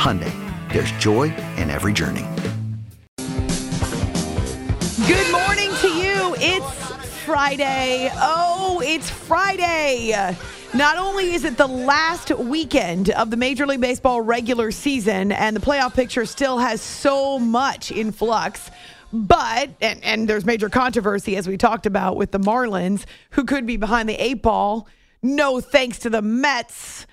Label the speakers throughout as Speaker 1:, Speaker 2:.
Speaker 1: Hyundai, there's joy in every journey.
Speaker 2: Good morning to you. It's Friday. Oh, it's Friday. Not only is it the last weekend of the Major League Baseball regular season, and the playoff picture still has so much in flux, but, and, and there's major controversy as we talked about with the Marlins, who could be behind the eight ball. No thanks to the Mets.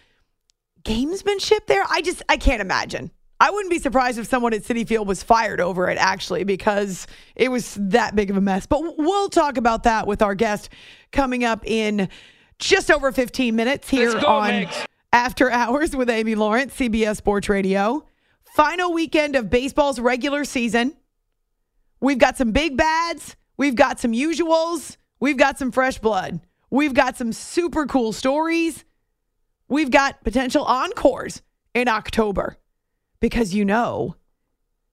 Speaker 2: Gamesmanship there? I just, I can't imagine. I wouldn't be surprised if someone at Citi Field was fired over it, actually, because it was that big of a mess. But we'll talk about that with our guest coming up in just over 15 minutes here
Speaker 3: go,
Speaker 2: on. After Hours with Amy Lawrence, CBS Sports Radio. Final weekend of baseball's regular season. We've got some big bads, we've got some usuals, we've got some fresh blood, we've got some super cool stories, we've got potential encores in October because you know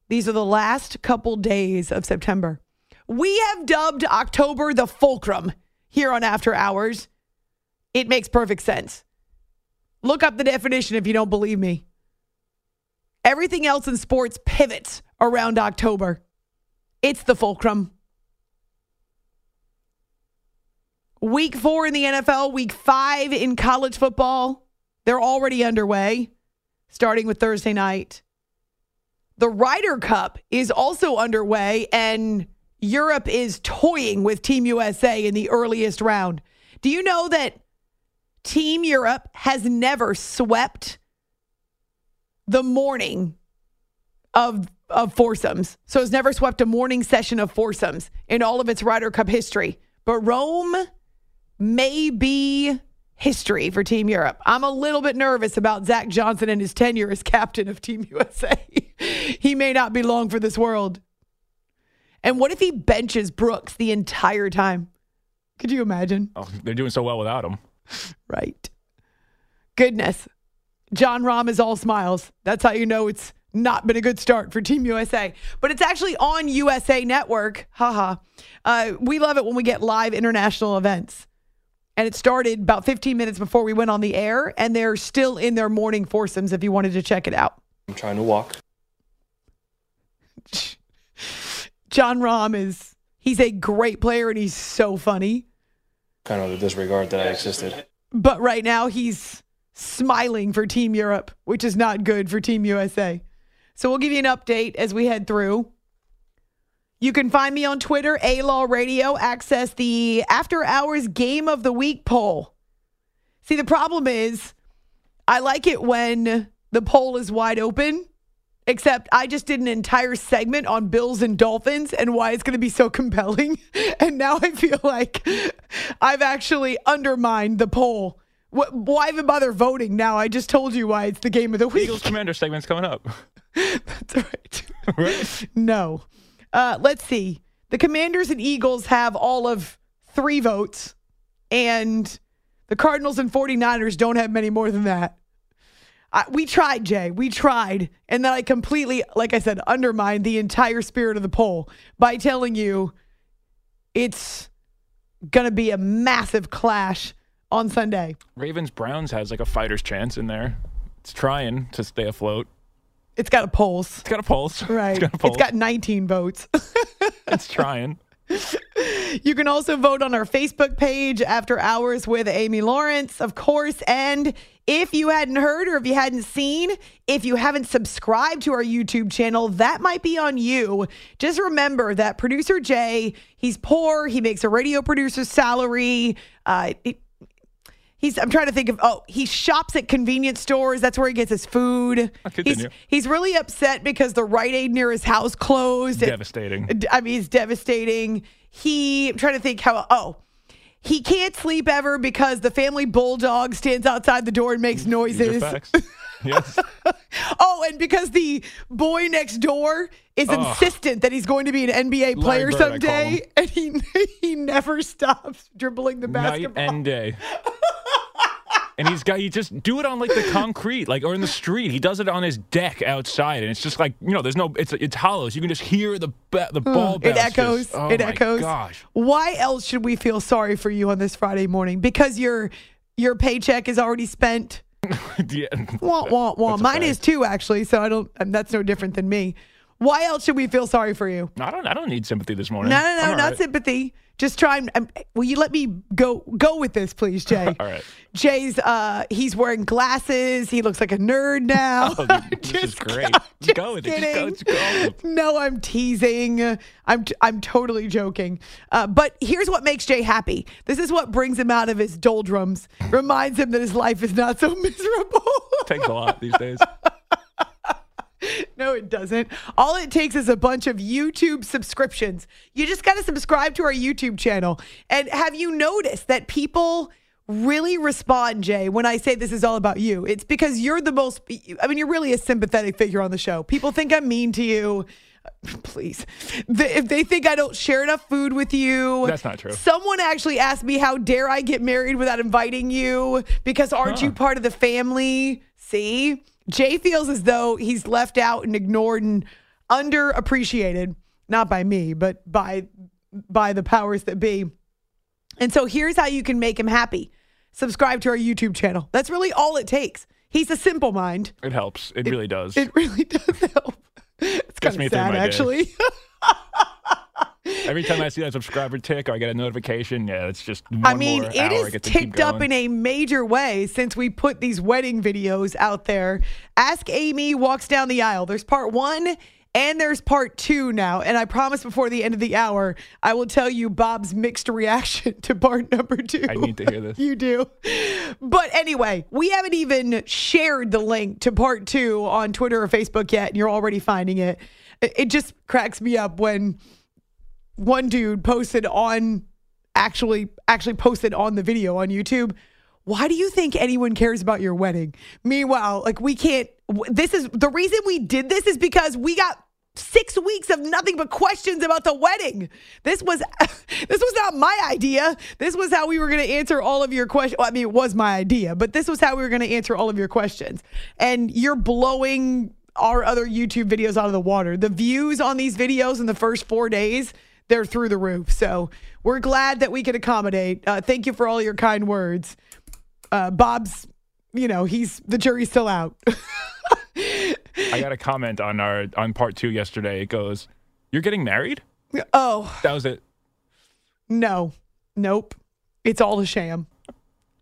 Speaker 2: these are the last couple days of September. We have dubbed October the fulcrum here on After Hours. It makes perfect sense. Look up the definition if you don't believe me. Everything else in sports pivots around October. It's the fulcrum. Week four in the NFL, week five in college football. They're already underway, starting with Thursday night. The Ryder Cup is also underway, and Europe is toying with Team USA in the earliest round. Do you know that Team Europe has never swept the morning of of foursomes. So it's never swept a morning session of foursomes in all of its Ryder Cup history. But Rome may be history for Team Europe. I'm a little bit nervous about Zach Johnson and his tenure as captain of Team USA. he may not be long for this world. And what if he benches Brooks the entire time? Could you imagine?
Speaker 3: Oh, they're doing so well without him.
Speaker 2: Right. Goodness. Jon Rahm is all smiles. That's how you know it's not been a good start for Team USA. But it's actually on USA Network. Haha. Uh, we love it when we get live international events. And it started about 15 minutes before we went on the air, and they're still in their morning foursomes if you wanted to check it out.
Speaker 4: I'm trying to walk.
Speaker 2: Jon Rahm is, he's a great player and he's so funny.
Speaker 4: Kind of the disregard that I existed.
Speaker 2: But right now he's smiling for Team Europe, which is not good for Team USA. So we'll give you an update as we head through. You can find me on Twitter, A Law Radio. Access the After Hours Game of the Week poll. See, the problem is, I like it when the poll is wide open, except I just did an entire segment on Bills and Dolphins and why it's going to be so compelling. And now I feel like I've actually undermined the poll. Wh- Why even bother voting now? I just told you why it's the game of the week.
Speaker 3: Eagles Commander segment's coming up.
Speaker 2: That's right. No. Uh, let's see. The Commanders and Eagles have all of three votes, and the Cardinals and 49ers don't have many more than that. I, we tried, Jay. We tried. And then I completely, like I said, undermined the entire spirit of the poll by telling you it's going to be a massive clash on Sunday.
Speaker 3: Ravens Browns has like a fighter's chance in there. It's trying to stay afloat.
Speaker 2: It's got a pulse.
Speaker 3: It's got a pulse.
Speaker 2: Right.
Speaker 3: It's got pulse.
Speaker 2: It's got 19 votes.
Speaker 3: it's trying.
Speaker 2: You can also vote on our Facebook page after hours with Amy Lawrence, of course. And if you hadn't heard or if you hadn't seen, if you haven't subscribed to our YouTube channel, that might be on you. Just remember that producer Jay, he's poor. He makes a radio producer's salary. Uh, it- He's, I'm trying to think of, oh, he shops at convenience stores. That's where he gets his food. He's, he's really upset because the Rite Aid near his house closed.
Speaker 3: Devastating.
Speaker 2: I mean, it's devastating. He, I'm trying to think how, oh, he can't sleep ever because the family bulldog stands outside the door and makes noises.
Speaker 3: yes.
Speaker 2: Oh, and because the boy next door is
Speaker 3: Ugh.
Speaker 2: insistent that he's going to be an NBA player
Speaker 3: Bird,
Speaker 2: someday, and he he never stops dribbling the
Speaker 3: Night
Speaker 2: basketball.
Speaker 3: and day. And he's got he just do it on like the concrete, like or in the street. He does it on his deck outside, and it's just like you know, there's no, it's it's hollow. So you can just hear the ba- the ball.
Speaker 2: Hmm. it echoes.
Speaker 3: Just, oh
Speaker 2: it
Speaker 3: my
Speaker 2: echoes.
Speaker 3: Gosh,
Speaker 2: Why else should we feel sorry for you on this Friday morning? Because your your paycheck is already spent.
Speaker 3: yeah.
Speaker 2: Wah, wah, wah.
Speaker 3: That's
Speaker 2: Mine is too, actually. So I don't. and That's no different than me. Why else should we feel sorry for you?
Speaker 3: I don't I don't need sympathy this morning.
Speaker 2: No, no, no, not
Speaker 3: right.
Speaker 2: sympathy. Just try and um, will you let me go go with this, please, Jay?
Speaker 3: All right.
Speaker 2: Jay's uh he's wearing glasses. He looks like a nerd now.
Speaker 3: Oh, this is
Speaker 2: Just
Speaker 3: great.
Speaker 2: go-
Speaker 3: Just go with it. Just go- just go.
Speaker 2: No, I'm teasing. I'm t- I'm totally joking. Uh, but here's what makes Jay happy. This is what brings him out of his doldrums. Reminds him that his life is not so miserable.
Speaker 3: Takes a lot these days.
Speaker 2: No, it doesn't. All it takes is a bunch of YouTube subscriptions. You just got to subscribe to our YouTube channel. And have you noticed that people really respond, Jay, when I say this is all about you? It's because you're the most, I mean, you're really a sympathetic figure on the show. People think I'm mean to you. Please. If they think I don't share enough food with you,
Speaker 3: That's not true.
Speaker 2: Someone actually asked me, How dare I get married without inviting you? Because aren't you part of the family? See? Jay feels as though he's left out and ignored and underappreciated, not by me, but by by the powers that be. And so here's how you can make him happy. Subscribe to our YouTube channel. That's really all it takes. He's a simple mind.
Speaker 3: It helps. It, really does.
Speaker 2: It really does help. It's kind of sad, actually.
Speaker 3: Every time I see that subscriber tick or I get a notification, yeah, it's just one
Speaker 2: I mean,
Speaker 3: more
Speaker 2: it is ticked up in a major way since we put these wedding videos out there. Ask Amy walks down the aisle. There's part one and there's part two now. And I promise before the end of the hour, I will tell you Bob's mixed reaction to part number two.
Speaker 3: I need to hear this.
Speaker 2: You do. But anyway, we haven't even shared the link to part two on Twitter or Facebook yet, and you're already finding. It it just cracks me up when one dude posted on actually actually posted on the video on YouTube. Why do you think anyone cares about your wedding? Meanwhile, like we can't. This is the reason we did this is because we got six weeks of nothing but questions about the wedding. This was this was not my idea. This was how we were going to answer all of your questions. Well, I mean, it was my idea, but this was how we were going to answer all of your questions. And you're blowing our other YouTube videos out of the water. The views on these videos in the first four days, they're through the roof. So we're glad that we can accommodate. Uh, thank you for all your kind words. Uh, Bob's, you know, he's the jury's still out.
Speaker 3: I got a comment on our on part two yesterday. It goes, "You're getting married?"
Speaker 2: oh,
Speaker 3: That was it.
Speaker 2: no, nope. It's all a sham.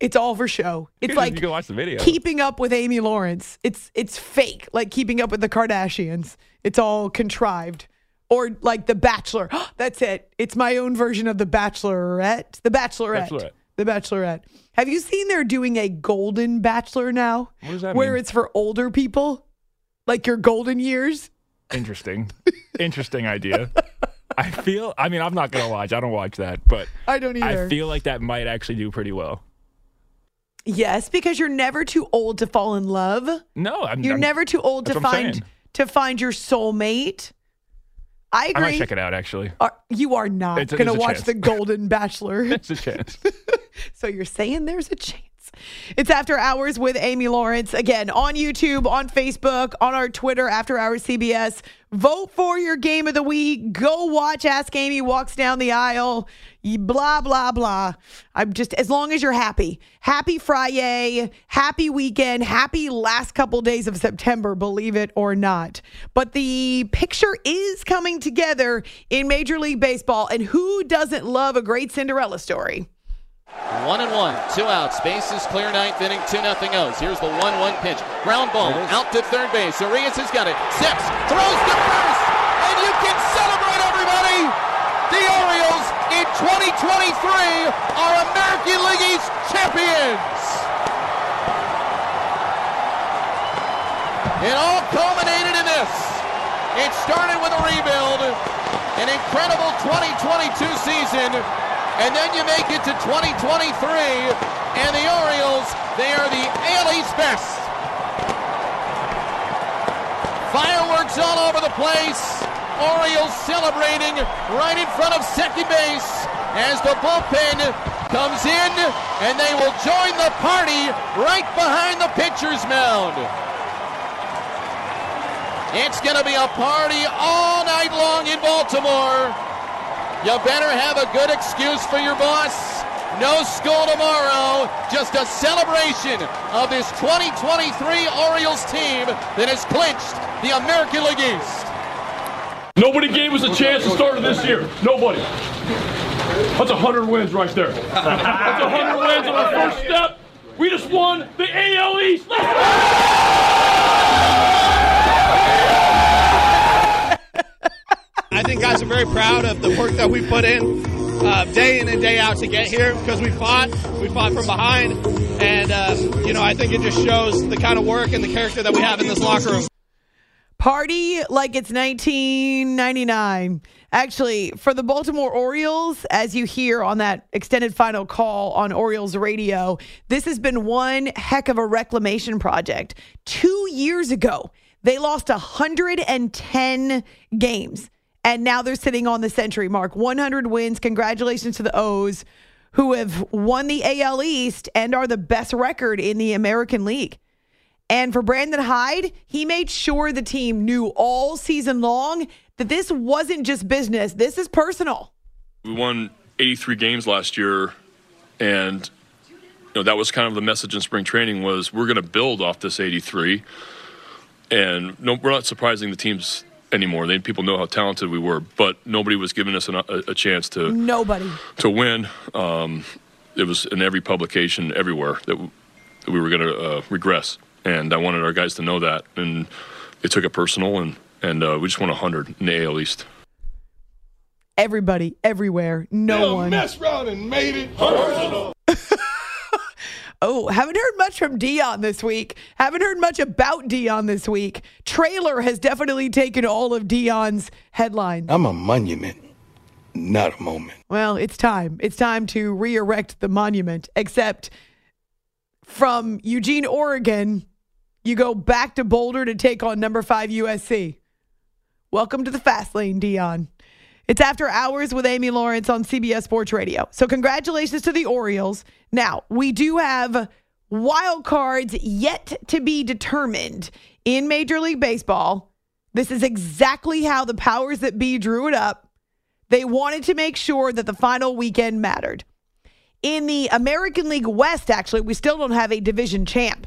Speaker 2: It's all for show. It's like you
Speaker 3: can watch the video.
Speaker 2: keeping up with Amy Lawrence. It's it's fake, like keeping up with the Kardashians. It's all contrived. Or like The Bachelor. That's it. It's my own version of The Bachelorette. The Bachelorette.
Speaker 3: Bachelorette.
Speaker 2: The Bachelorette. Have you seen they're doing a golden bachelor now?
Speaker 3: What does that
Speaker 2: Where
Speaker 3: mean?
Speaker 2: it's for older people? Like your golden years?
Speaker 3: Interesting, interesting idea. I feel. I mean, I'm not gonna watch. I don't watch that, but
Speaker 2: I don't either.
Speaker 3: I feel like that might actually do pretty well.
Speaker 2: yes, because you're never too old to fall in love.
Speaker 3: No, I'm.
Speaker 2: You're
Speaker 3: I'm-
Speaker 2: never too old to
Speaker 3: that's what I'm
Speaker 2: find
Speaker 3: saying.
Speaker 2: to find your soulmate. I agree.
Speaker 3: I might check it out. Actually,
Speaker 2: Are, you are not going to watch
Speaker 3: chance.
Speaker 2: The Golden Bachelor.
Speaker 3: it's a chance.
Speaker 2: so you're saying there's a chance. It's After Hours with Amy Lawrence. Again, on YouTube, on Facebook, on our Twitter, After Hours CBS. Vote for your game of the week. Go watch Ask Amy Walks Down the Aisle. Blah, blah, blah. I'm just, as long as you're happy. Happy Friday. Happy weekend. Happy last couple days of September, believe it or not. But the picture is coming together in Major League Baseball. And who doesn't love a great Cinderella story?
Speaker 5: One and one, two outs. Bases clear, ninth inning, two nothing O's. Here's the one-one pitch. Ground ball out to third base. Urias has got it. Sips, throws to first, and you can celebrate, everybody. The Orioles in 2023 are American League East champions. It all culminated in this. It started with a rebuild, an incredible 2022 season. And then you make it to 2023, and the Orioles, they are the AL East best. Fireworks all over the place. Orioles celebrating right in front of second base as the bullpen comes in, and they will join the party right behind the pitcher's mound. It's going to be a party all night long in Baltimore. You better have a good excuse for your boss. No school tomorrow, just a celebration of this 2023 Orioles team that has clinched the American League East.
Speaker 6: Nobody gave us a chance to start this year. Nobody. That's hundred wins right there. That's hundred wins on our first step. We just won the AL East.
Speaker 7: I think guys are very proud of the work that we put in uh, day in and day out to get here because we fought. We fought from behind. And, uh, you know, I think it just shows the kind of work and the character that we have in this locker room.
Speaker 2: Party like it's 1999. Actually, for the Baltimore Orioles, as you hear on that extended final call on Orioles radio, this has been one heck of a reclamation project. Two years ago, they lost 110 games, and now they're sitting on the century mark 100 wins. Congratulations to the O's, who have won the AL East and are the best record in the American League. And for Brandon Hyde, he made sure the team knew all season long that this wasn't just business, this is personal.
Speaker 6: We won 83 games last year, and you know that was kind of the message in spring training was we're going to build off this 83, and no, we're not surprising the teams anymore. They people know how talented we were, but nobody was giving us an, a, a chance to
Speaker 2: Nobody.
Speaker 6: to win. Um, it was in every publication everywhere that, w- that we were going to uh, regress, and I wanted our guys to know that, and they took it personal, and and uh, we just won 100 in the AL East.
Speaker 2: Everybody, everywhere, no one.
Speaker 6: mess around and made it personal.
Speaker 2: Oh, haven't heard much from Deion this week. Haven't heard much about Deion this week. Trailer has definitely taken all of Deion's headlines.
Speaker 8: I'm a monument, not a moment.
Speaker 2: Well, it's time. It's time to re erect the monument, except from Eugene, Oregon, you go back to Boulder to take on number five USC. Welcome to the fast lane, Deion. It's after hours with Amy Lawrence on CBS Sports Radio. So, congratulations to the Orioles. Now, we do have wild cards yet to be determined in Major League Baseball. This is exactly how the powers that be drew it up. They wanted to make sure that the final weekend mattered. In the American League West, actually, we still don't have a division champ.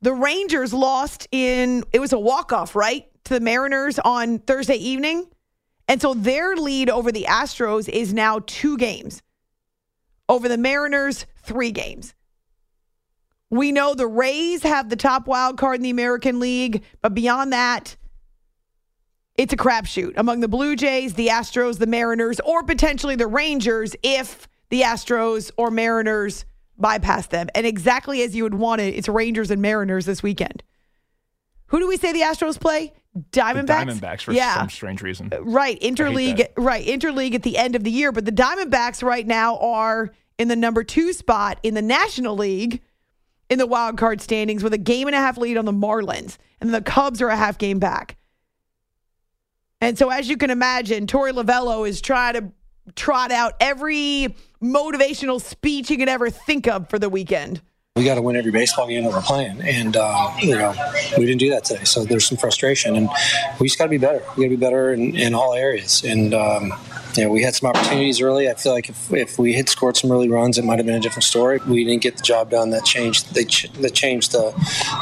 Speaker 2: The Rangers lost in, it was a walk-off, right? To the Mariners on Thursday evening. And so their lead over the Astros is now two games. Over the Mariners, three games. We know the Rays have the top wild card in the American League, but beyond that, it's a crapshoot among the Blue Jays, the Astros, the Mariners, or potentially the Rangers if the Astros or Mariners bypass them. And exactly as you would want it, it's Rangers and Mariners this weekend. Who do we say the Astros play? Diamondbacks.
Speaker 3: Diamondbacks for
Speaker 2: yeah.
Speaker 3: some strange reason.
Speaker 2: Uh, right, interleague, right, interleague at the end of the year. But the Diamondbacks right now are in the number two spot in the National League in the wild card standings with a game and a half lead on the Marlins, and the Cubs are a half game back. And so, as you can imagine, Torey Lovullo is trying to trot out every motivational speech he can ever think of for the weekend.
Speaker 4: We got to win every baseball game that we're playing, and um, you know we didn't do that today. So there's some frustration, and we just got to be better. We got to be better in, in all areas, and um, you know, we had some opportunities early. I feel like if, if we had scored some early runs, it might have been a different story. We didn't get the job done. That changed. They ch- that changed the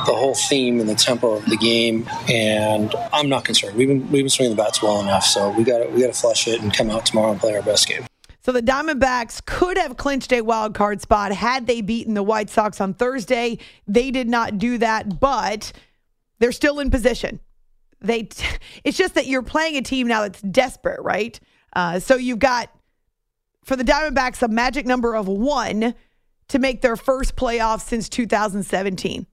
Speaker 4: the whole theme and the tempo of the game. And I'm not concerned. We've been we've been swinging the bats well enough. So we got we got to flush it and come out tomorrow and play our best game.
Speaker 2: So the Diamondbacks could have clinched a wild card spot had they beaten the White Sox on Thursday. They did not do that, but they're still in position. They, t- it's just that you're playing a team now that's desperate, right? Uh, so you've got for the Diamondbacks a magic number of one to make their first playoff since 2017.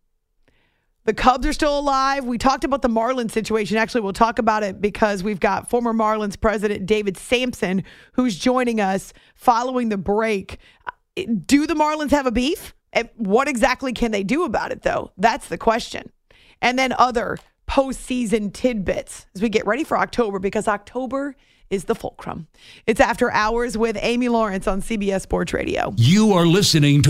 Speaker 2: The Cubs are still alive. We talked about the Marlins situation. Actually, we'll talk about it because we've got former Marlins president David Samson who's joining us following the break. Do the Marlins have a beef? And what exactly can they do about it, though? That's the question. And then other postseason tidbits as we get ready for October because October is the fulcrum. It's after hours with Amy Lawrence on CBS Sports Radio.
Speaker 9: You are listening to.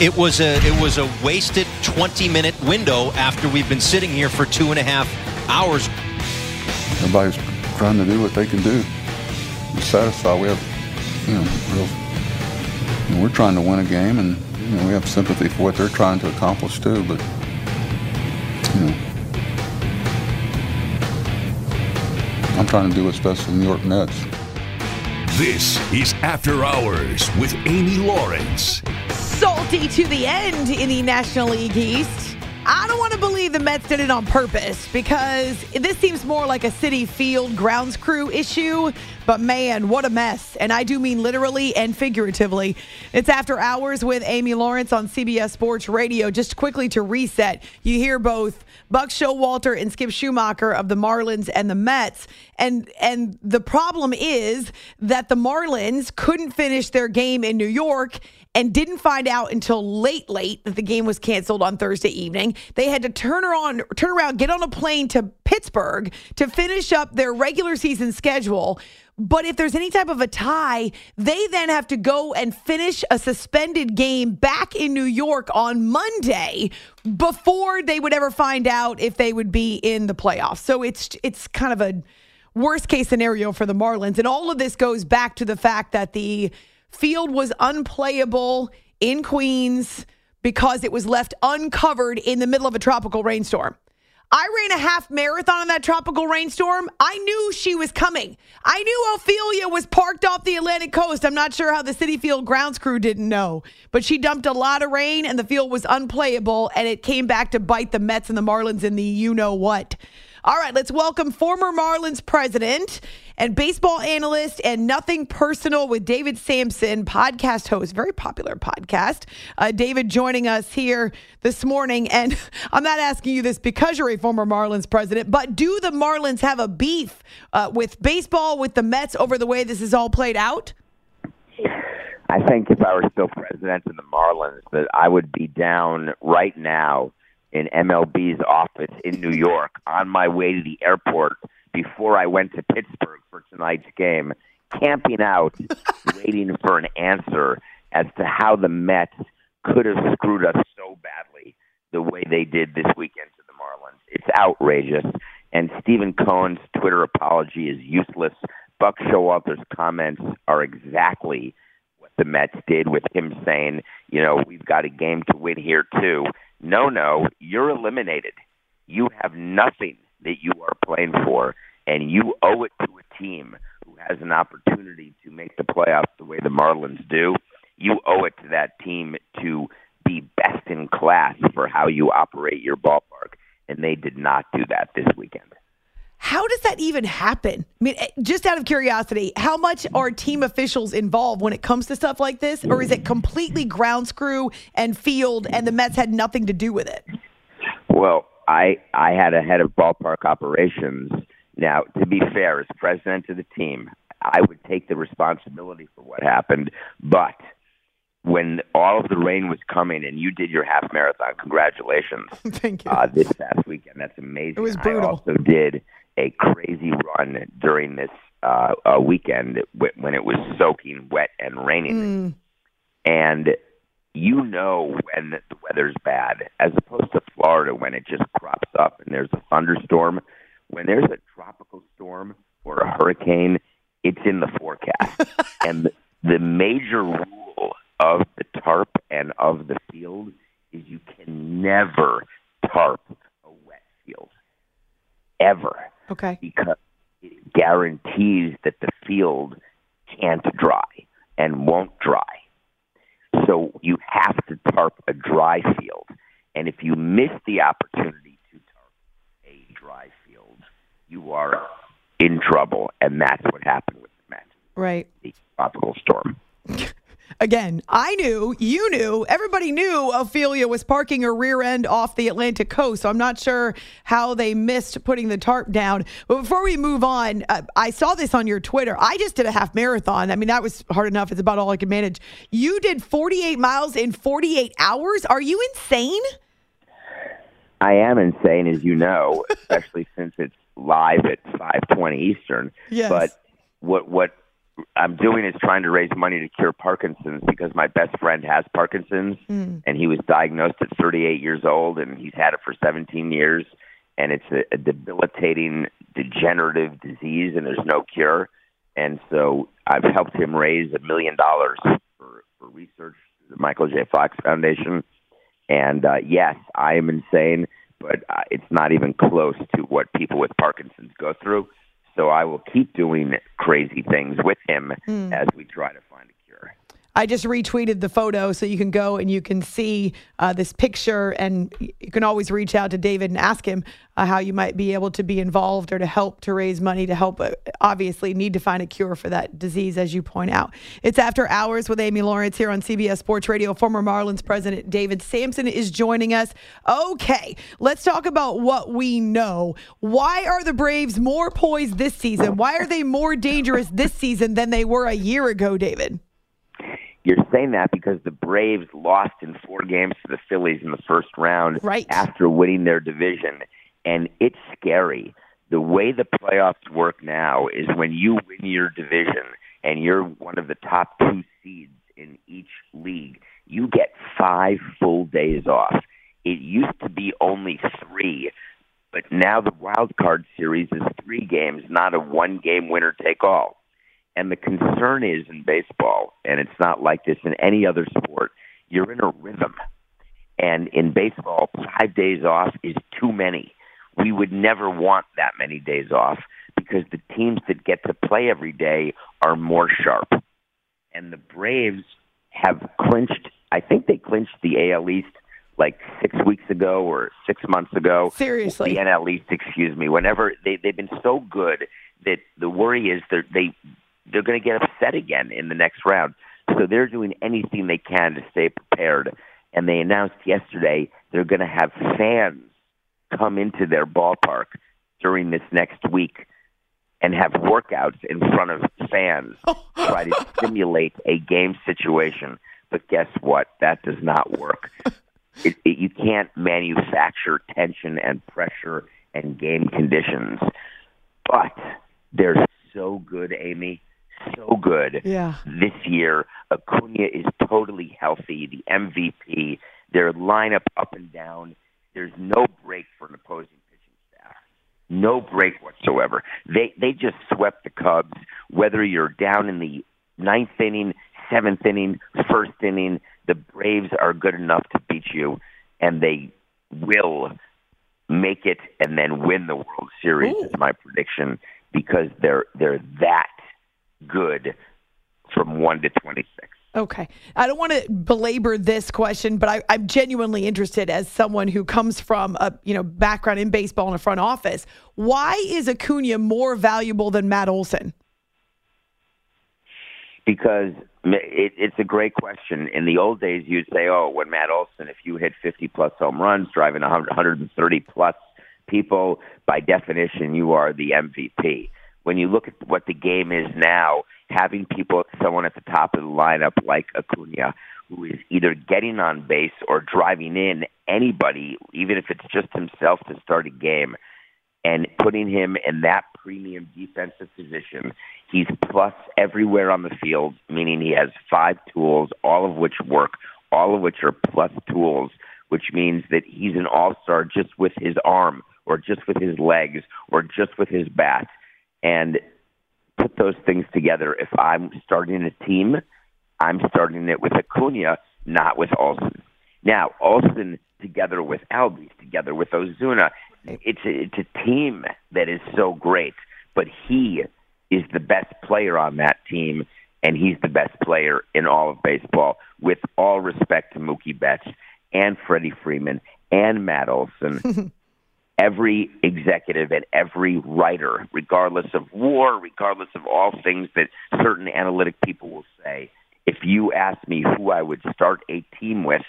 Speaker 10: It, it was a it was a wasted 20 minute window after we've been sitting here for two and a half hours.
Speaker 11: Everybody's trying to do what they can do. We're satisfied. We have, you know, real. You know, we're trying to win a game, and you know, we have sympathy for what they're trying to accomplish too. But you know, I'm trying to do what's best for the New York Mets.
Speaker 9: This is After Hours with Amy Lawrence.
Speaker 2: Salty to the end in the National League East. I don't want to believe the Mets did it on purpose because this seems more like a Citi Field grounds crew issue. But man, what a mess. And I do mean literally and figuratively. It's after hours with Amy Lawrence on CBS Sports Radio. Just quickly to reset, you hear both Buck Showalter and Skip Schumaker of the Marlins and the Mets. And and the problem is that the Marlins couldn't finish their game in New York and didn't find out until late, late that the game was canceled on Thursday evening. They had to turn on, turn around, get on a plane to Pittsburgh to finish up their regular season schedule. But if there's any type of a tie, they then have to go and finish a suspended game back in New York on Monday before they would ever find out if they would be in the playoffs. So it's it's kind of a worst case scenario for the Marlins. And all of this goes back to the fact that the field was unplayable in Queens because it was left uncovered in the middle of a tropical rainstorm. I ran a half marathon in that tropical rainstorm. I knew she was coming. I knew Ophelia was parked off the Atlantic coast. I'm not sure how the Citi Field grounds crew didn't know, but she dumped a lot of rain and the field was unplayable and it came back to bite the Mets and the Marlins in the you know what. All right, let's welcome former Marlins president and baseball analyst and nothing personal with David Samson, podcast host, very popular podcast. Uh, David joining us here this morning. And I'm not asking you this because you're a former Marlins president, but do the Marlins have a beef uh, with baseball, with the Mets over the way this is all played out?
Speaker 12: I think if I were still president of the Marlins, that I would be down right now in MLB's office in New York on my way to the airport before I went to Pittsburgh for tonight's game, camping out, waiting for an answer as to how the Mets could have screwed us so badly the way they did this weekend to the Marlins. It's outrageous. And Steven Cohen's Twitter apology is useless. Buck Showalter's comments are exactly what the Mets did with him saying, you know, we've got a game to win here too. No, no, you're eliminated. You have nothing that you are playing for, and you owe it to a team who has an opportunity to make the playoffs the way the Marlins do. You owe it to that team to be best in class for how you operate your ballpark, and they did not do that this weekend.
Speaker 2: How does that even happen? I mean, eh, just out of curiosity, how much are team officials involved when it comes to stuff like this? Or is it completely ground screw and field and the Mets had nothing to do with it?
Speaker 12: Well, I I had a head of ballpark operations. Now, to be fair, as president of the team, I would take the responsibility for what happened, but when all of the rain was coming and you did your half marathon, congratulations.
Speaker 2: Thank you.
Speaker 12: Uh, this past weekend, that's amazing.
Speaker 2: It was brutal.
Speaker 12: I also did a crazy run during this uh, uh, weekend when it was soaking wet and raining.
Speaker 2: Mm.
Speaker 12: And you know when the weather's bad, as opposed to Florida when it just crops up and there's a thunderstorm. When there's a tropical storm or a hurricane, it's in the forecast. and the, the major rule of the tarp and of the field is you can never tarp a wet field. Ever.
Speaker 2: Okay.
Speaker 12: Because it guarantees that the field can't dry and won't dry. So you have to tarp a dry field. And if you miss the opportunity to tarp a dry field, you are in trouble. And that's what happened with the
Speaker 2: Right.
Speaker 12: the tropical storm.
Speaker 2: Again, I knew, you knew, everybody knew Ophelia was parking her rear end off the Atlantic coast. So I'm not sure how they missed putting the tarp down. But before we move on, uh, I saw this on your Twitter. I just did a half marathon. I mean, that was hard enough. It's about all I could manage. You did 48 miles in 48 hours. Are you insane?
Speaker 12: I am insane, as you know, especially since it's live at 5:20 Eastern.
Speaker 2: Yes.
Speaker 12: But what what I'm doing is trying to raise money to cure Parkinson's because my best friend has Parkinson's,
Speaker 2: Mm.
Speaker 12: and he was diagnosed at 38 years old, and he's had it for 17 years, and it's a, a debilitating degenerative disease, and there's no cure. And so I've helped him raise a million dollars for for research, through the Michael J. Fox Foundation. And uh, yes, I am insane, but uh, it's not even close to what people with Parkinson's go through. So I will keep doing crazy things with him
Speaker 2: Hmm.
Speaker 12: as we try to find a cure.
Speaker 2: I just retweeted the photo so you can go and you can see uh, this picture, and you can always reach out to David and ask him uh, how you might be able to be involved or to help to raise money to help. Uh, obviously, need to find a cure for that disease, as you point out. It's After Hours with Amy Lawrence here on CBS Sports Radio. Former Marlins president David Samson is joining us. Okay, let's talk about what we know. Why are the Braves more poised this season? Why are they more dangerous this season than they were a year ago, David?
Speaker 12: You're saying that because the Braves lost in four games to the Phillies in the first round
Speaker 2: Right.
Speaker 12: after winning their division. And it's scary. The way the playoffs work now is when you win your division and you're one of the top two seeds in each league, you get five full days off. It used to be only three, but now the wild card series is three games, not a one game winner take all. And the concern is in baseball, and it's not like this in any other sport, you're in a rhythm. And in baseball, five days off is too many. We would never want that many days off because the teams that get to play every day are more sharp. And the Braves have clinched, I think they clinched the AL East like six weeks ago or six months ago.
Speaker 2: Seriously.
Speaker 12: The NL East, excuse me. Whenever they, they've been so good that the worry is that they they're going to get upset again in the next round. So they're doing anything they can to stay prepared. And they announced yesterday they're going to have fans come into their ballpark during this next week and have workouts in front of fans, try to simulate a game situation. But guess what? That does not work. It, it, you can't manufacture tension and pressure and game conditions. But they're so good, Amy. So good.
Speaker 2: Yeah.
Speaker 12: This year, Acuna is totally healthy, the MVP. Their lineup up and down. There's no break for an opposing pitching staff. no break whatsoever. They they just swept the Cubs. Whether you're down in the ninth inning, seventh inning, first inning, the Braves are good enough to beat you, and they will make it and then win the World Series. Is my prediction because they're they're that good from one to twenty six.
Speaker 2: Okay. I don't want to belabor this question, but I, I'm genuinely interested as someone who comes from a you know background in baseball in a front office. Why is Acuna more valuable than Matt Olson?
Speaker 12: Because it, it's a great question. In the old days, you'd say, "Oh, when Matt Olson, if you hit 50 plus home runs, driving 100, 130 plus people, by definition, you are the MVP." When you look at what the game is now, having people, someone at the top of the lineup like Acuna, who is either getting on base or driving in anybody, even if it's just himself to start a game, and putting him in that premium defensive position. He's plus everywhere on the field, meaning he has five tools, all of which work, all of which are plus tools, which means that he's an all star just with his arm, or just with his legs, or just with his bat. And put those things together. If I'm starting a team, I'm starting it with Acuna, not with Olson. Now, Olson together with Albies, together with Ozuna, it's a, it's a team that is so great. But he is the best player on that team, and he's the best player in all of baseball. With all respect to Mookie Betts and Freddie Freeman and Matt Olson. every executive and every writer, regardless of war, regardless of all things that certain analytic people will say, if you ask me who I would start a team with,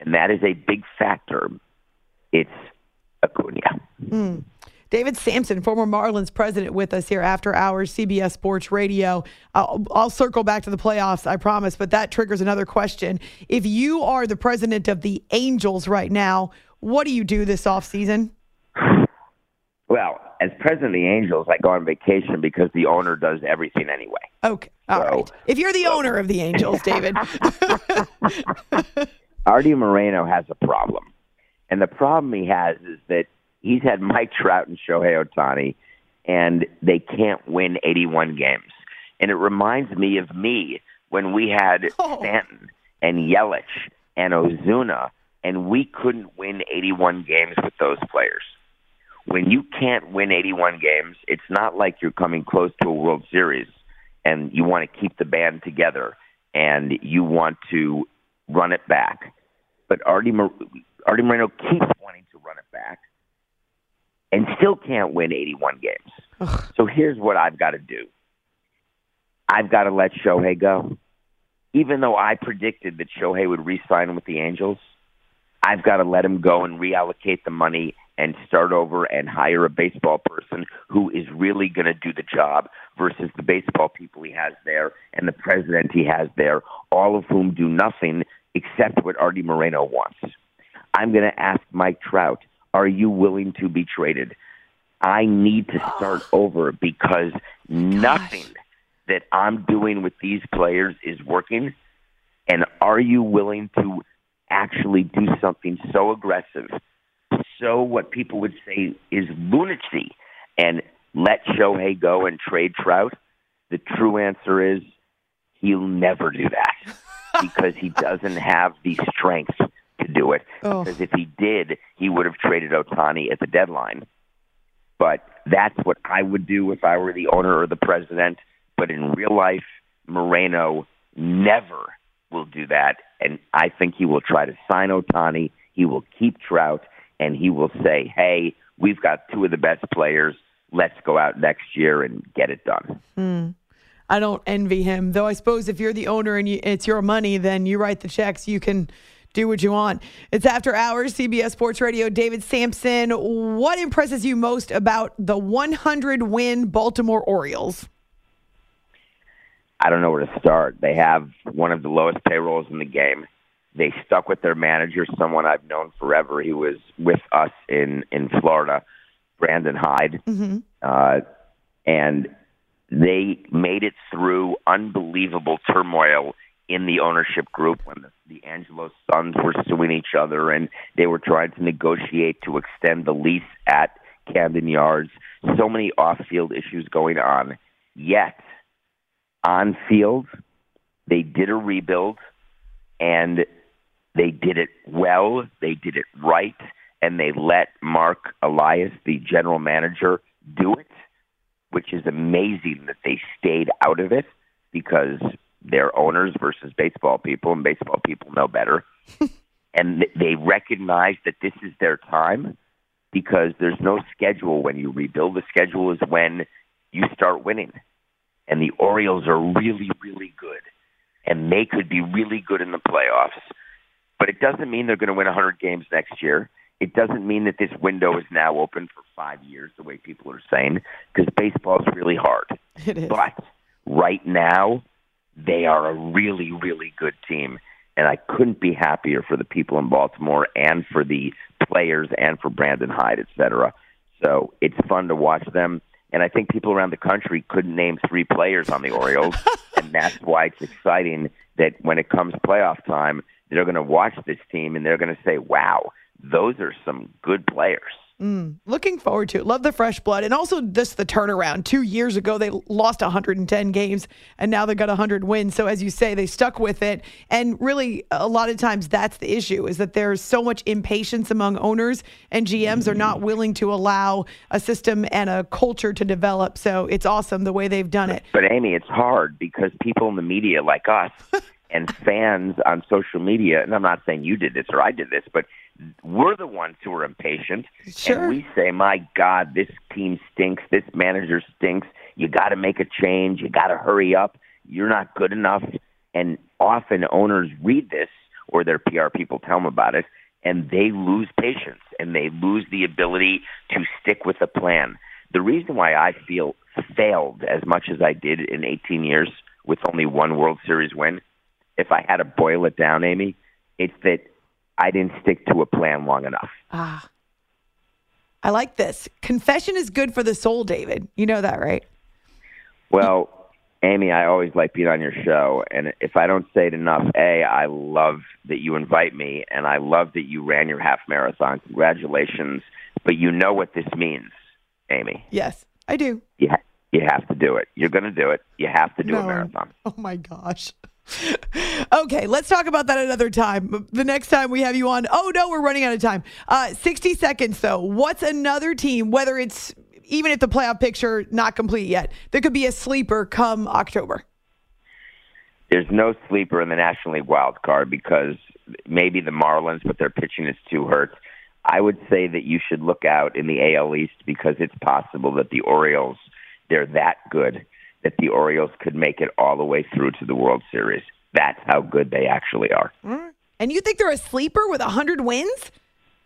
Speaker 12: and that is a big factor, it's Acuna.
Speaker 2: Mm. David Samson, former Marlins president, with us here after hours, CBS Sports Radio. I'll, I'll, circle back to the playoffs, I promise, but that triggers another question. If you are the president of the Angels right now, what do you do this offseason?
Speaker 12: Well, as president of the Angels, I go on vacation because the owner does everything anyway.
Speaker 2: Okay. all so, right. If you're the so. owner of the Angels, David.
Speaker 12: Artie Moreno has a problem. And the problem he has is that he's had Mike Trout and Shohei Ohtani, and they can't win 81 games. And it reminds me of me when we had oh. Stanton and Yelich and Ozuna, and we couldn't win 81 games with those players when you can't win 81 games, it's not like you're coming close to a World Series and you want to keep the band together and you want to run it back. But Artie, Artie Moreno keeps wanting to run it back and still can't win 81 games. Ugh. So here's what I've got to do I've got to let Shohei go. Even though I predicted that Shohei would re sign with the Angels, I've got to let him go and reallocate the money and start over and hire a baseball person who is really going to do the job versus the baseball people he has there and the president he has there, all of whom do nothing except what Artie Moreno wants. I'm going to ask Mike Trout, are you willing to be traded? I need to start oh. over because nothing that I'm doing with these players is working. And are you willing to actually do something so aggressive so what people would say is lunacy and let Shohei go and trade Trout? The true answer is he'll never do that because he doesn't have the strength to do it. Oh. Because if he did, he would have traded Ohtani at the deadline. But that's what I would do if I were the owner or the president. But in real life, Moreno never will do that. And I think he will try to sign Ohtani. He will keep Trout and he will say, "Hey, we've got two of the best players. Let's go out next year and get it done."
Speaker 2: Mm. I don't envy him, though. I suppose if you're the owner and you, it's your money, then you write the checks. You can do what you want. It's after hours, CBS Sports Radio. David Samson, what impresses you most about the 100 win Baltimore Orioles?
Speaker 12: I don't know where to start. They have one of the lowest payrolls in the game they stuck with their manager, someone I've known forever. He was with us in in Florida, Brandon Hyde, mm-hmm. uh, and they made it through unbelievable turmoil in the ownership group when the, the Angelos sons were suing each other and they were trying to negotiate to extend the lease at Camden Yards, so many off-field issues going on. Yet, on field, they did a rebuild, and they did it well. They did it right, and they let Mark Elias, the general manager, do it, which is amazing that they stayed out of it because they're owners versus baseball people, and baseball people know better. and they recognize that this is their time because there's no schedule when you rebuild. The schedule is when you start winning. And the Orioles are really, really good. And they could be really good in the playoffs. But it doesn't mean they're going to win 100 games next year. It doesn't mean that this window is now open for five years, the way people are saying, because baseball is really hard.
Speaker 2: It is.
Speaker 12: But right now, they are a really, really good team. And I couldn't be happier for the people in Baltimore and for the players and for Brandon Hyde, et cetera. So it's fun to watch them. And I think people around the country couldn't name three players on the Orioles. and that's why it's exciting that when it comes playoff time, they're going to watch this team and they're going to say, wow, those are some good players.
Speaker 2: Mm, looking forward to it. Love the fresh blood. And also just the turnaround. Two years ago, they lost 110 games, and now they got 100 wins. So, as you say, they stuck with it. And really, a lot of times that's the issue is that there's so much impatience among owners, and GMs are not willing to allow a system and a culture to develop. So, it's awesome the way they've done it.
Speaker 12: But, Amy, it's hard because people in the media like us and fans on social media, and I'm not saying you did this or I did this, but we're the ones who are impatient.
Speaker 2: Sure.
Speaker 12: And we say, my God, this team stinks. This manager stinks. You got to make a change. You got to hurry up. You're not good enough. And often owners read this or their PR people tell them about it and they lose patience and they lose the ability to stick with a plan. The reason why I feel failed as much as I did in 18 years with only one World Series win, if I had to boil it down, Amy, it's that I didn't stick to a plan long enough.
Speaker 2: Ah. I like this. Confession is good for the soul, David. You know that, right?
Speaker 12: Well, Amy, I always like being on your show, and if I don't say it enough, a, I love that you invite me, and I love that you ran your half marathon. Congratulations! But you know what this means, Amy.
Speaker 2: Yes, I do.
Speaker 12: You ha- you have to do it. You're going to do it. You have to do
Speaker 2: No.
Speaker 12: a marathon.
Speaker 2: Oh my gosh. Okay, let's talk about that another time. The next time we have you on. Oh no, we're running out of time. Uh, 60 seconds though. What's another team, whether it's even if the playoff picture not complete yet, there could be a sleeper come October.
Speaker 12: There's no sleeper in the National League wild card because maybe the Marlins, but their pitching is too hurt. I would say that you should look out in the AL East because it's possible that the Orioles, they're that good that the Orioles could make it all the way through to the World Series. That's how good they actually are.
Speaker 2: And you think they're a sleeper with 100 wins?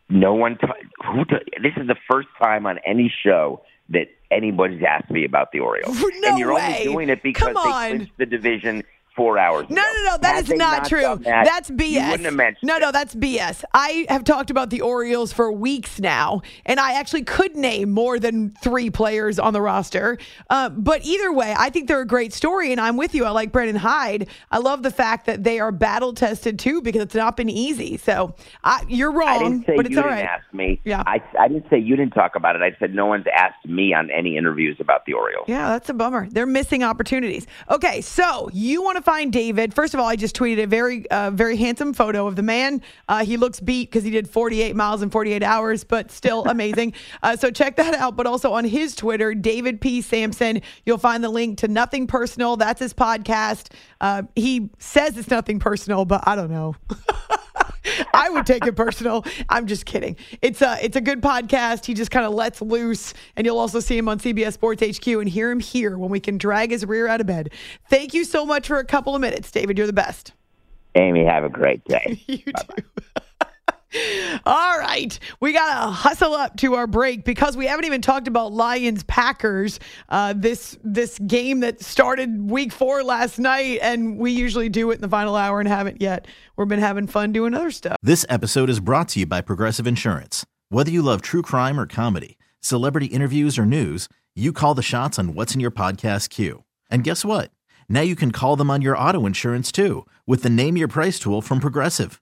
Speaker 12: No one. T- who? T- this is the first time on any show that anybody's asked me about the Orioles,
Speaker 2: No
Speaker 12: and you're
Speaker 2: way.
Speaker 12: only doing it because they clinched the division four hours.
Speaker 2: No,
Speaker 12: ago.
Speaker 2: no, no. That
Speaker 12: Had
Speaker 2: is not true.
Speaker 12: that,
Speaker 2: that's
Speaker 12: You
Speaker 2: BS.
Speaker 12: wouldn't have mentioned.
Speaker 2: no, no, that's BS. I have talked about the Orioles for weeks now, and I actually could name more than three players on the roster. Uh, but either way, I think they're a great story, and I'm with you. I like Brandon Hyde. I love the fact that they are battle tested too, because it's not been easy. So I, you're wrong,
Speaker 12: I didn't say
Speaker 2: but it's
Speaker 12: you
Speaker 2: all
Speaker 12: didn't
Speaker 2: right.
Speaker 12: ask me.
Speaker 2: Yeah.
Speaker 12: I, I didn't say you didn't talk about it. I said no one's asked me on any interviews about the Orioles.
Speaker 2: Yeah, that's a bummer. They're missing opportunities. Okay, so you want to find David. First of all, I just tweeted a very, uh, very handsome photo of the man. Uh, he looks beat because he did 48 miles in 48 hours, but still amazing. Uh, so check that out. But also on his Twitter, David P. Samson, you'll find the link to Nothing Personal. That's his podcast. Uh, he says it's nothing personal, but I don't know. I would take it personal. I'm just kidding. It's a it's a good podcast. He just kind of lets loose, and you'll also see him on CBS Sports HQ and hear him here when we can drag his rear out of bed. Thank you so much for a couple of minutes, David. You're the best.
Speaker 12: Amy, have a great day.
Speaker 2: you too. All right, we gotta hustle up to our break because we haven't even talked about Lions Packers. Uh, this this game that started week four last night, and we usually do it in the final hour and haven't yet. We've been having fun doing other stuff.
Speaker 13: This episode is brought to you by Progressive Insurance. Whether you love true crime or comedy, celebrity interviews or news, you call the shots on what's in your podcast queue. And guess what? Now you can call them on your auto insurance too with the Name Your Price tool from Progressive.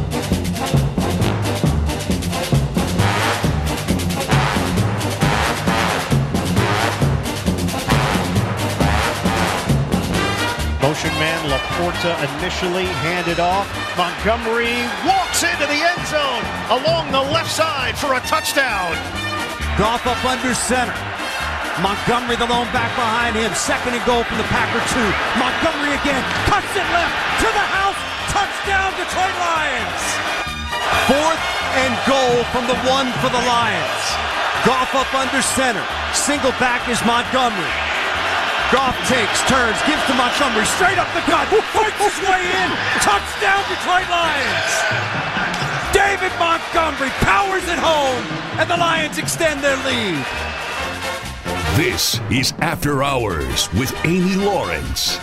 Speaker 14: LaPorta initially handed off. Montgomery walks into the end zone along the left side for a touchdown.
Speaker 15: Goff up under center. Montgomery, the lone back behind him. Second and goal from the Packer two. Montgomery again. Cuts it left to the house. Touchdown, Detroit Lions. Fourth and goal from the one for the Lions. Goff up under center. Single back is Montgomery. Goff takes, turns, gives to Montgomery, straight up the gut, fights his way in, touchdown Detroit Lions! David Montgomery powers it home, and the Lions extend their lead.
Speaker 9: This is After Hours with Amy Lawrence.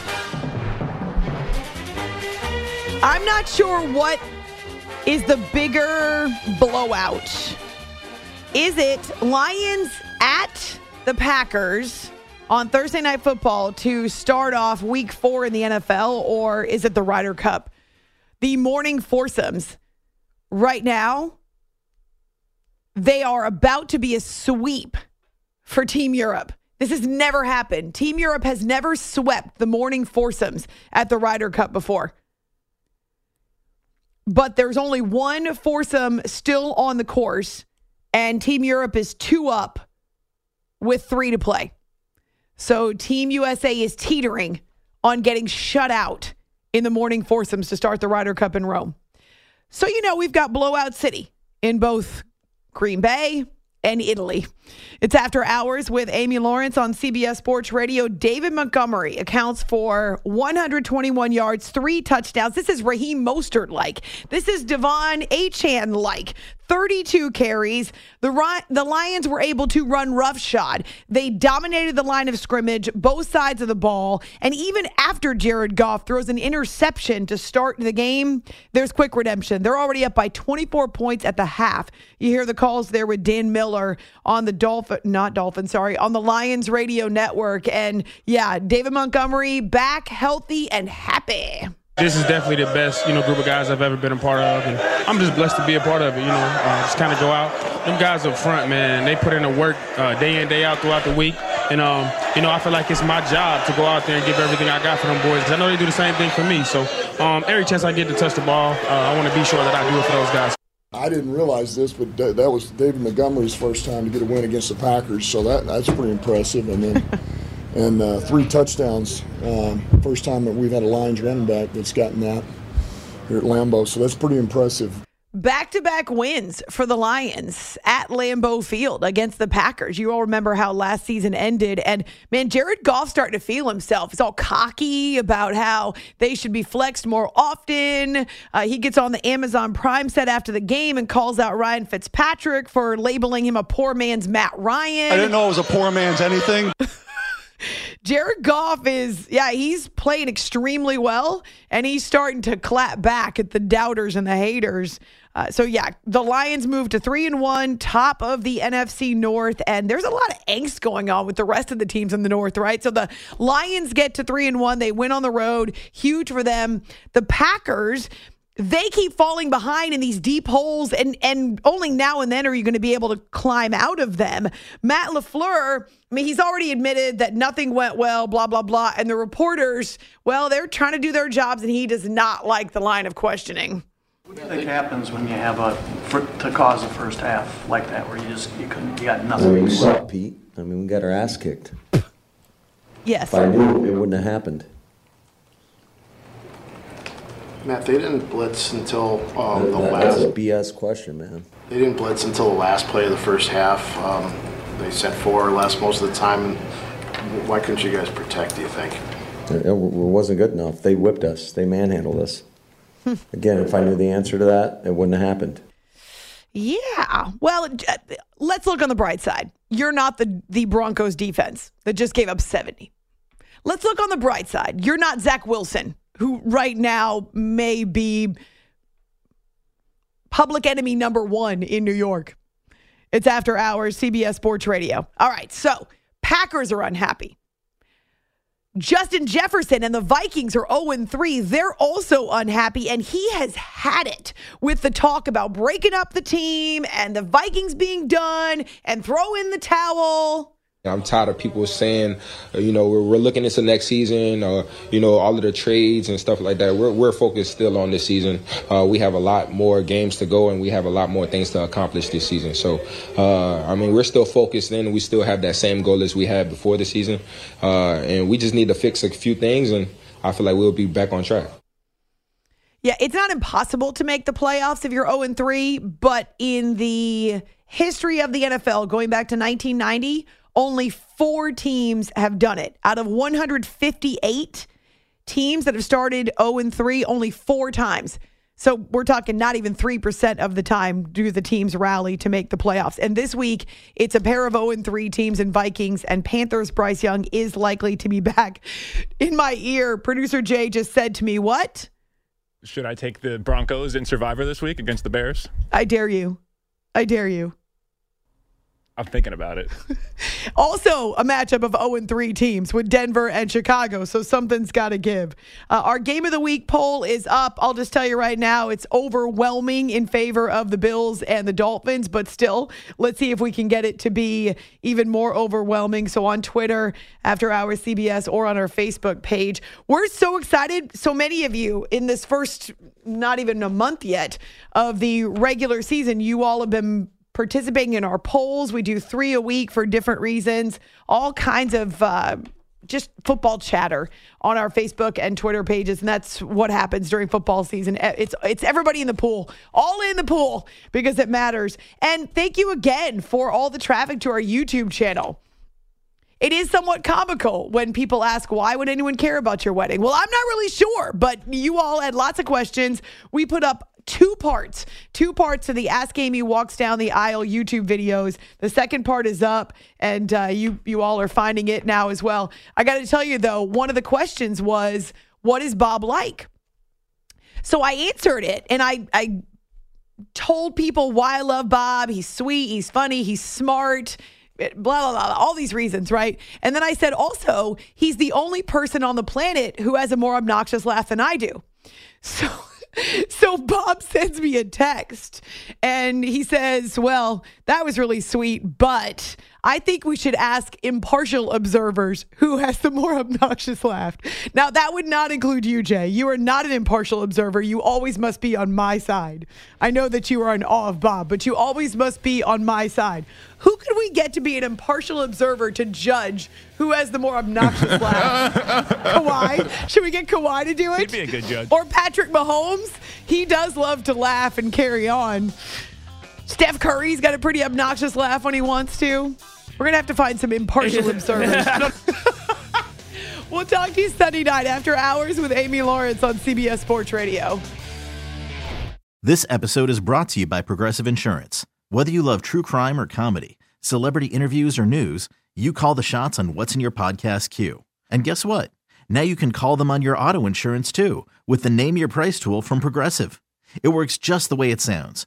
Speaker 2: I'm not sure what is the bigger blowout. Is it Lions at the Packers on Thursday Night Football to start off week four in the NFL, or is it the Ryder Cup? The morning foursomes right now, they are about to be a sweep for Team Europe. This has never happened. Team Europe has never swept the morning foursomes at the Ryder Cup before. But there's only one foursome still on the course, and Team Europe is two up with three to play. So Team USA is teetering on getting shut out in the morning foursomes to start the Ryder Cup in Rome. So, you know, we've got Blowout City in both Green Bay and Italy. It's after hours with Amy Lawrence on CBS Sports Radio. David Montgomery accounts for 121 yards, three touchdowns. This is Raheem Mostert like. This is De'Von Achane like. 32 carries. The the Lions were able to run roughshod. They dominated the line of scrimmage, both sides of the ball, and even after Jared Goff throws an interception to start the game, there's quick redemption. They're already up by 24 points at the half. You hear the calls there with Dan Miller on the Dolphin, not Dolphin, sorry, on the Lions radio network. And yeah, David Montgomery back healthy and happy.
Speaker 16: This is definitely the best, you know, group of guys I've ever been a part of, and I'm just blessed to be a part of it. You know, uh, just kind of go out. Them guys up front, man, they put in the work uh, day in, day out throughout the week, and um, you know, I feel like it's my job to go out there and give everything I got for them boys. Cause I know they do the same thing for me, so um, every chance I get to touch the ball, uh, I want to be sure that I do it for those guys.
Speaker 17: I didn't realize this, but that was David Montgomery's first time to get a win against the Packers, so that that's pretty impressive. And then and uh, three touchdowns. Um, first time that we've had a Lions running back that's gotten that here at Lambeau, so that's pretty impressive.
Speaker 2: Back to back wins for the Lions at Lambeau Field against the Packers. You all remember how last season ended. And man, Jared Goff starting to feel himself. He's all cocky about how they should be flexed more often. Uh, he gets on the Amazon Prime set after the game and calls out Ryan Fitzpatrick for labeling him a poor man's Matt Ryan.
Speaker 18: I didn't know it was a poor man's anything.
Speaker 2: Jared Goff is, yeah, he's playing extremely well, and he's starting to clap back at the doubters and the haters. Uh, so yeah, the Lions move to three and one, top of the NFC North, and there's a lot of angst going on with the rest of the teams in the North, right? So the Lions get to three and one, they win on the road, huge for them. The Packers they keep falling behind in these deep holes and and only now and then are you going to be able to climb out of them. Matt LaFleur, I mean he's already admitted that nothing went well, blah blah blah, and the reporters, well, they're trying to do their jobs and he does not like the line of questioning.
Speaker 19: What do you think happens when you have a for, to cause a first half like that where you just you couldn't you got nothing?
Speaker 20: I mean, we suck, Pete. I mean, we got our ass kicked.
Speaker 2: Yes.
Speaker 21: If I knew, it wouldn't have happened.
Speaker 19: Matt, they didn't blitz until um, the
Speaker 21: That-
Speaker 19: last.
Speaker 21: That's a BS question, man.
Speaker 19: They didn't blitz until the last play of the first half. Um, they sent four or less most of the time. Why couldn't you guys protect? Do you think?
Speaker 21: It, it wasn't good enough. They whipped us. They manhandled us. Again, if I knew the answer to that, it wouldn't have happened.
Speaker 2: Yeah. Well, let's look on the bright side. You're not the the Broncos defense that just gave up 70. Let's look on the bright side. You're not Zach Wilson, who right now may be public enemy number one in New York. It's after hours, CBS Sports Radio. All right, so Packers are unhappy. Justin Jefferson and the Vikings are 0 3. They're also unhappy, and he has had it with the talk about breaking up the team and the Vikings being done and throw in the towel.
Speaker 22: I'm tired of people saying, uh, you know, we're, we're looking into next season, or you know, all of the trades and stuff like that. We're we're focused still on this season. Uh, we have a lot more games to go, and we have a lot more things to accomplish this season. So, uh, I mean, we're still focused. Then we still have that same goal as we had before the season, uh, and we just need to fix a few things, and I feel like we'll be back on track.
Speaker 2: Yeah, it's not impossible to make the playoffs if you're 0 3, but in the history of the NFL, going back to 1990, only four teams have done it. Out of 158 teams that have started 0 and 3, only four times. So we're talking not even 3% of the time do the teams rally to make the playoffs. And this week, it's a pair of 0 and 3 teams and Vikings, and Panthers Bryce Young is likely to be back. In my ear, producer Jay just said to me, What?
Speaker 3: Should I take the Broncos in Survivor this week against the Bears?
Speaker 2: I dare you. I dare you.
Speaker 3: I'm thinking about it.
Speaker 2: Also, a matchup of 0 3 teams with Denver and Chicago, so something's got to give. Uh, our game of the week poll is up. I'll just tell you right now, it's overwhelming in favor of the Bills and the Dolphins, but still, let's see if we can get it to be even more overwhelming. So on Twitter, After our CBS, or on our Facebook page, we're so excited. So many of you in this first, not even a month yet, of the regular season, you all have been participating in our polls. We do three a week for different reasons, all kinds of uh, just football chatter on our Facebook and Twitter pages, and that's what happens during football season. It's it's everybody in the pool, all in the pool because it matters. And thank you again for all the traffic to our YouTube channel. It is somewhat comical when people ask, why would anyone care about your wedding? Well, I'm not really sure, but you all had lots of questions. We put up two parts, two parts to the Ask Amy Walks Down the Aisle YouTube videos. The second part is up, and uh, you you all are finding it now as well. I got to tell you though, one of the questions was, what is Bob like? So I answered it, and I I told people why I love Bob. He's sweet, he's funny, he's smart blah, blah, blah, all these reasons, right? And then I said also, he's the only person on the planet who has a more obnoxious laugh than I do. So. So Bob sends me a text and he says, Well, that was really sweet, but I think we should ask impartial observers who has the more obnoxious laugh. Now, that would not include you, Jay. You are not an impartial observer. You always must be on my side. I know that you are in awe of Bob, but you always must be on my side. Who could we get to be an impartial observer to judge who has the more obnoxious laugh? Kawhi? Should we get Kawhi to do it?
Speaker 3: He'd be a good judge.
Speaker 2: Or Patrick Mahomes? He does love to laugh and carry on. Steph Curry's got a pretty obnoxious laugh when he wants to. We're going to have to find some impartial observers. we'll talk to you Sunday night after hours with Amy Lawrence on CBS Sports Radio.
Speaker 13: This episode is brought to you by Progressive Insurance. Whether you love true crime or comedy, celebrity interviews or news, you call the shots on what's in your podcast queue. And guess what? Now you can call them on your auto insurance too with the Name Your Price tool from Progressive. It works just the way it sounds.